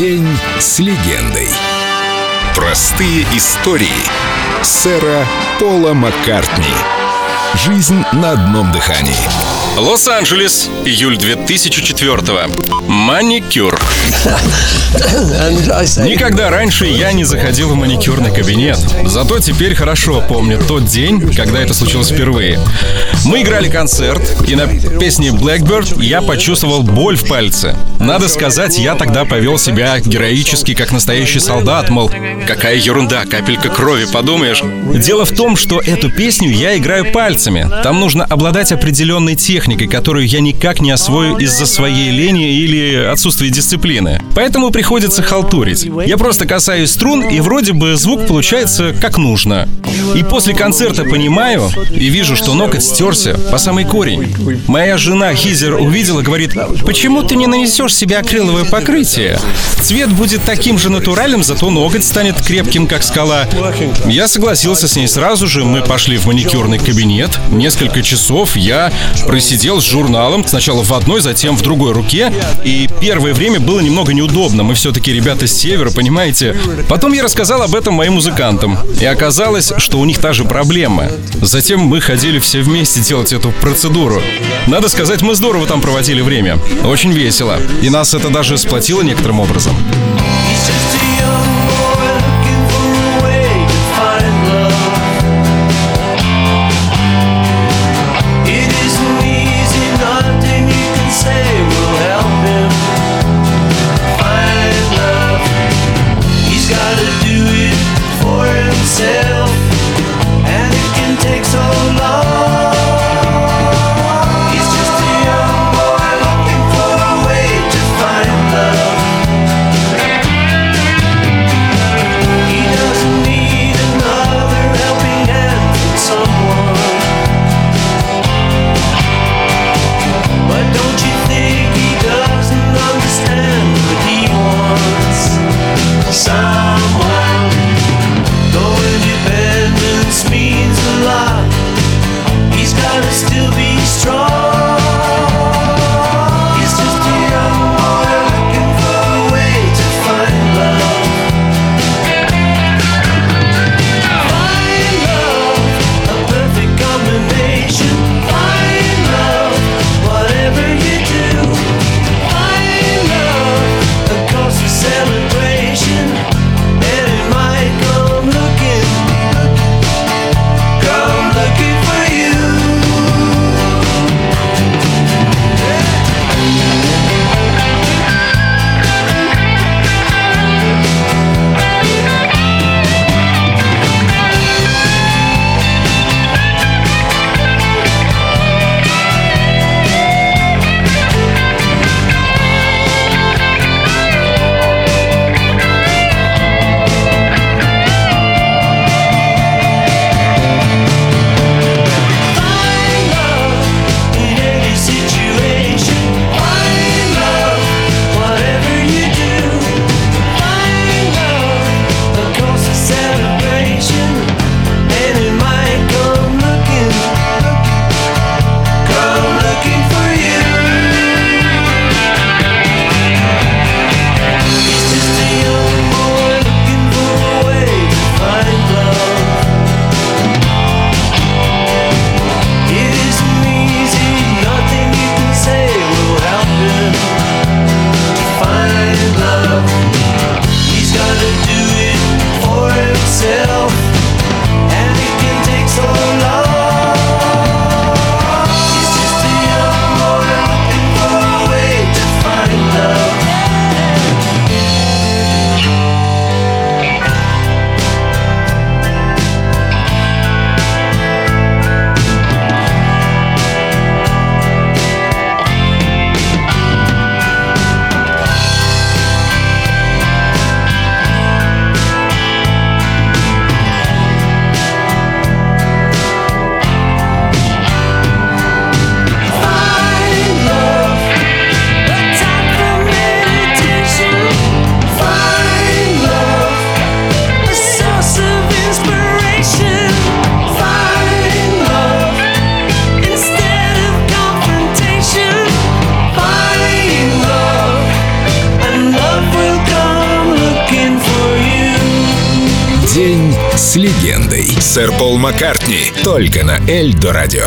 День с легендой. Простые истории сэра Пола Маккартни. Жизнь на одном дыхании. Лос-Анджелес, июль 2004 Маникюр. Никогда раньше я не заходил в маникюрный кабинет. Зато теперь хорошо помню тот день, когда это случилось впервые. Мы играли концерт, и на песне Blackbird я почувствовал боль в пальце. Надо сказать, я тогда повел себя героически, как настоящий солдат, мол, какая ерунда, капелька крови, подумаешь. Дело в том, что эту песню я играю пальцами. Там нужно обладать определенной техникой, которую я никак не освою из-за своей лени или отсутствия дисциплины. Поэтому приходится халтурить. Я просто касаюсь струн, и вроде бы звук получается как нужно. И после концерта понимаю и вижу, что ноготь стерся по самый корень. Моя жена Хизер увидела, говорит, почему ты не нанесешь себе акриловое покрытие? Цвет будет таким же натуральным, зато ноготь станет крепким, как скала. Я согласился с ней сразу же, мы пошли в маникюрный кабинет. Несколько часов я просидел с журналом, сначала в одной, затем в другой руке, и первое время было немного неудобно. Мы все-таки ребята с севера, понимаете? Потом я рассказал об этом моим музыкантам. И оказалось, что у них та же проблема. Затем мы ходили все вместе делать эту процедуру. Надо сказать, мы здорово там проводили время. Очень весело. И нас это даже сплотило некоторым образом. He's just с легендой. Сэр Пол Маккартни. Только на Эльдо Радио.